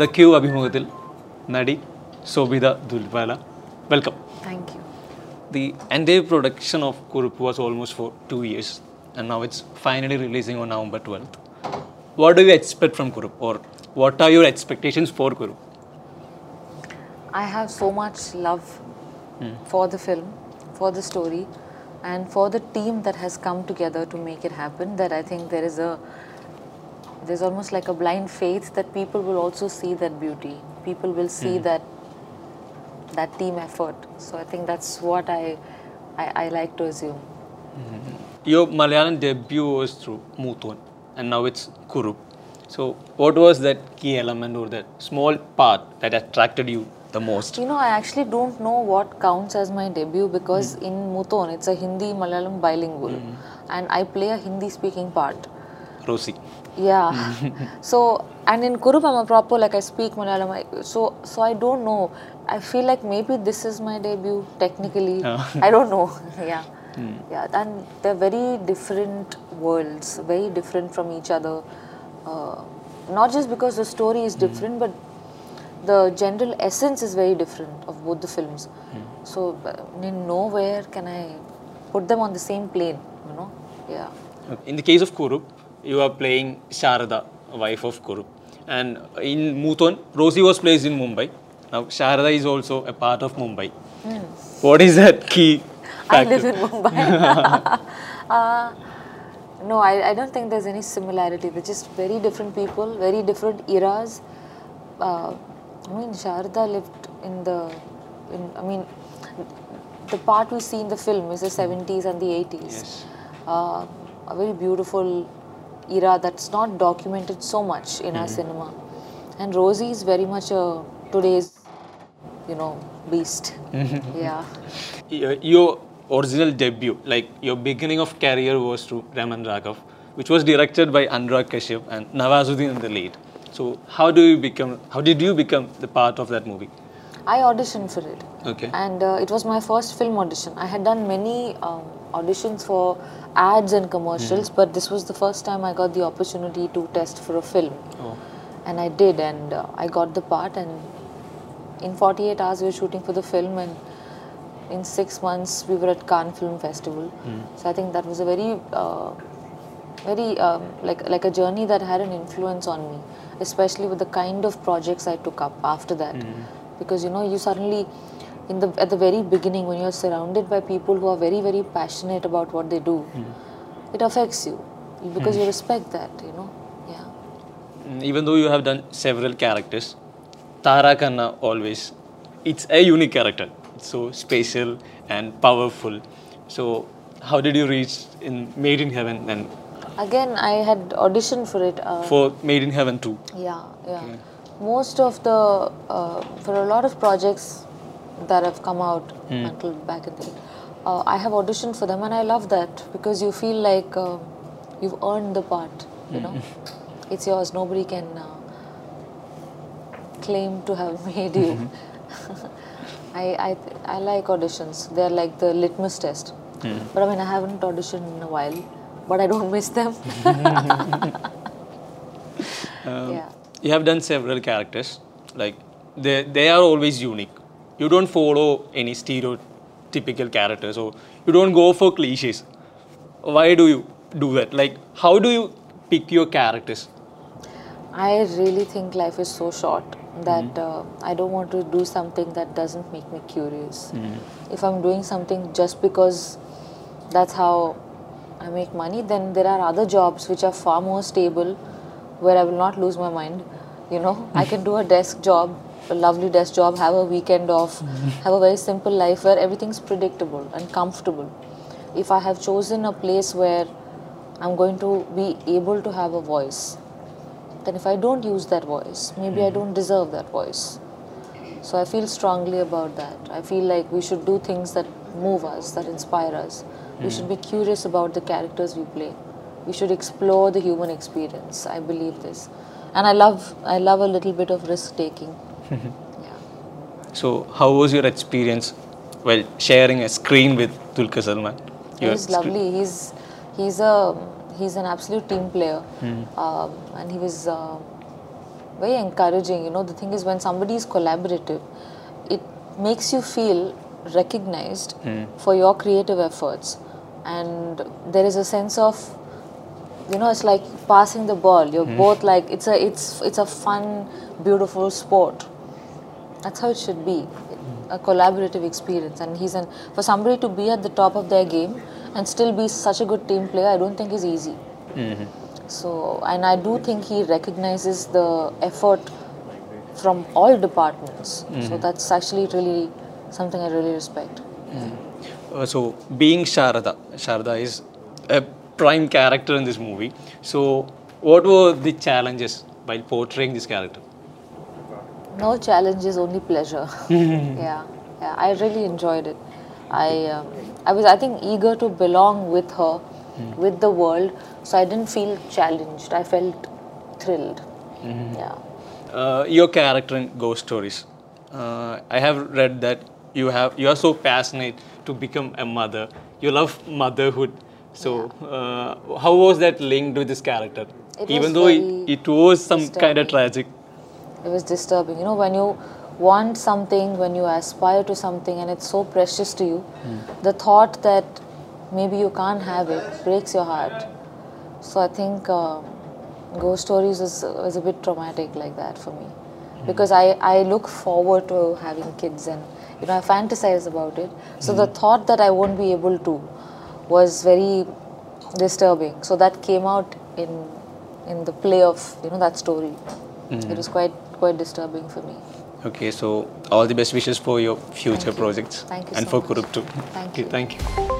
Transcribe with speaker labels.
Speaker 1: The Cue അഭിമുഖത്തിൽ നടി Sobhita Dhulipala welcome
Speaker 2: thank you
Speaker 1: the എൻ്റെ production of Kurup was almost for two years and now it's finally releasing on November twelfth what do you expect from Kurup or what are your expectations for Kurup
Speaker 2: I have so much love mm. for the film, for the story, and for the team that has come together to make it happen that I think there is a there's almost like a blind faith that people will also see that beauty. People will see hmm. that that team effort. So I think that's what I I, I like to assume. Hmm.
Speaker 1: Your Malayalam debut was through Moothon, and now it's Kurup. So, what was that key element or that small part that attracted you the most?
Speaker 2: You know, I actually don't know what counts as my debut because hmm. in Moothon it's a Hindi Malayalam bilingual, and I play a Hindi speaking part.
Speaker 1: Rosie.
Speaker 2: Yeah. so and in Kurup I'm a proper like I speak Malayalam. I, so so I don't know. I feel like maybe this is my debut technically.
Speaker 1: Oh.
Speaker 2: I don't know. yeah. Yeah, and they're very different worlds, very different from each other. Uh, not just because the story is different, but the general essence is very different of both the films. So uh, in nowhere can I put them on the same plane. You know? Yeah.
Speaker 1: In the case of Kurup, you are playing Sharada, wife of Kurup. And in Moothon, Rosie was placed in Mumbai. Now, Sharada is also a part of Mumbai. What is that key
Speaker 2: I live in Mumbai. uh, no, I, I don't think there's any similarity. They're just very different people, very different eras. Uh, I mean, Sharada lived in the, in, I mean, the part we see in the film is the 70s and the 80s.
Speaker 1: Yes.
Speaker 2: Uh, a very beautiful era that's not documented so much in our mm-hmm. cinema. And Rosie is very much a today's, you know, beast. Mm-hmm. yeah.
Speaker 1: your your original debut, like your beginning of career was through Raman Raghav, which was directed by Anurag Kashyap and Nawazuddin in the lead. So how do you become? How did you become the part of that movie?
Speaker 2: I auditioned for it.
Speaker 1: Okay.
Speaker 2: And uh, it was my first film audition. I had done many um, auditions for ads and commercials, but this was the first time I got the opportunity to test for a film.
Speaker 1: Oh.
Speaker 2: And I did, and uh, I got the part. And in 48 hours, we were shooting for the film, and in six months, we were at Cannes Film Festival. So I think that was a very, uh, very um, like like a journey that had an influence on me, especially with the kind of projects I took up after that. Because you know, you suddenly, in the at the very beginning, when you're surrounded by people who are very very passionate about what they do, it affects you because you respect that. You know, yeah.
Speaker 1: Mm, Even though you have done several characters, Tara Khanna always, it's a unique character. It's so special and powerful. So how did you reach in Made in Heaven and
Speaker 2: Again, I had auditioned for it. Uh,
Speaker 1: for Made in Heaven too?
Speaker 2: Yeah, yeah. Most of the uh, for a lot of projects that have come out until back in the day, uh, I have auditioned for them, and I love that because you feel like uh, you've earned the part. You know, it's yours. Nobody can uh, claim to have made you. I, I I like auditions. They're like the litmus test. But I mean, I haven't auditioned in a while, but I don't miss them. Um, yeah.
Speaker 1: you have done several characters. Like they, they are always unique. You don't follow any stereotypical characters or you don't go for cliches. Why do you do that? Like how do you pick your characters?
Speaker 2: I really think life is so short that mm-hmm. uh, I don't want to do something that doesn't make me curious. Mm-hmm. If I'm doing something just because that's how I make money, then there are other jobs which are far more stable where I will not lose my mind. You know, I can do a desk job, a lovely desk job, have a weekend off, mm-hmm. have a very simple life where everything's predictable and comfortable. If I have chosen a place where I'm going to be able to have a voice, then if I don't use that voice, maybe I mm-hmm. don't deserve that voice. So I feel strongly about that. I feel like we should do things that move us, that inspire us. We should be curious about the characters we play. We should explore the human experience. I believe this. And I love I love a little bit of risk taking. yeah.
Speaker 1: so how was your experience while sharing a screen with Dulquer Salmaan Your
Speaker 2: He's lovely. He's he's a he's an absolute team player, um, and he was uh, very encouraging. You know, the thing is when somebody is collaborative, it makes you feel recognized for your creative efforts, and there is a sense of you know it's like passing the ball. You're hmm. both like it's a it's it's a fun beautiful sport. That's how it should be. Hmm. A collaborative experience. And he's an for somebody to be at the top of their game and still be such a good team player i don't think is easy. Mm-hmm. So and i do think he recognizes the effort from all departments. So mm-hmm. that's actually really something i really respect mm-hmm.
Speaker 1: Uh, so being Sharada, Sharada is a prime character in this movie. So what were the challenges while portraying this character?
Speaker 2: No challenges, only pleasure. yeah, yeah. I really enjoyed it. I, um, I was, I think, eager to belong with her, with the world. So I didn't feel challenged. I felt thrilled. Yeah.
Speaker 1: Uh, your character in Ghost Stories. Uh, I have read that you have you are so passionate to become a mother. You love motherhood. So uh, how was that linked with this character?
Speaker 2: It
Speaker 1: Even though it, it was some kind of tragic.
Speaker 2: It was disturbing. You know, when you want something, when you aspire to something, and it's so precious to you, the thought that maybe you can't have it breaks your heart. So I think uh, Ghost Stories is, is a bit traumatic like that for me. Because I, I look forward to having kids and you know I fantasize about it. So the hmm. thought that I won't be able to was very disturbing. So that came out in in the play of you know that story. Hmm. It was quite quite disturbing for me.
Speaker 1: Okay, so all the best wishes for your future
Speaker 2: Thank you.
Speaker 1: projects
Speaker 2: Thank you
Speaker 1: and
Speaker 2: so
Speaker 1: for
Speaker 2: much.
Speaker 1: Kurup too.
Speaker 2: Thank you.
Speaker 1: Thank you.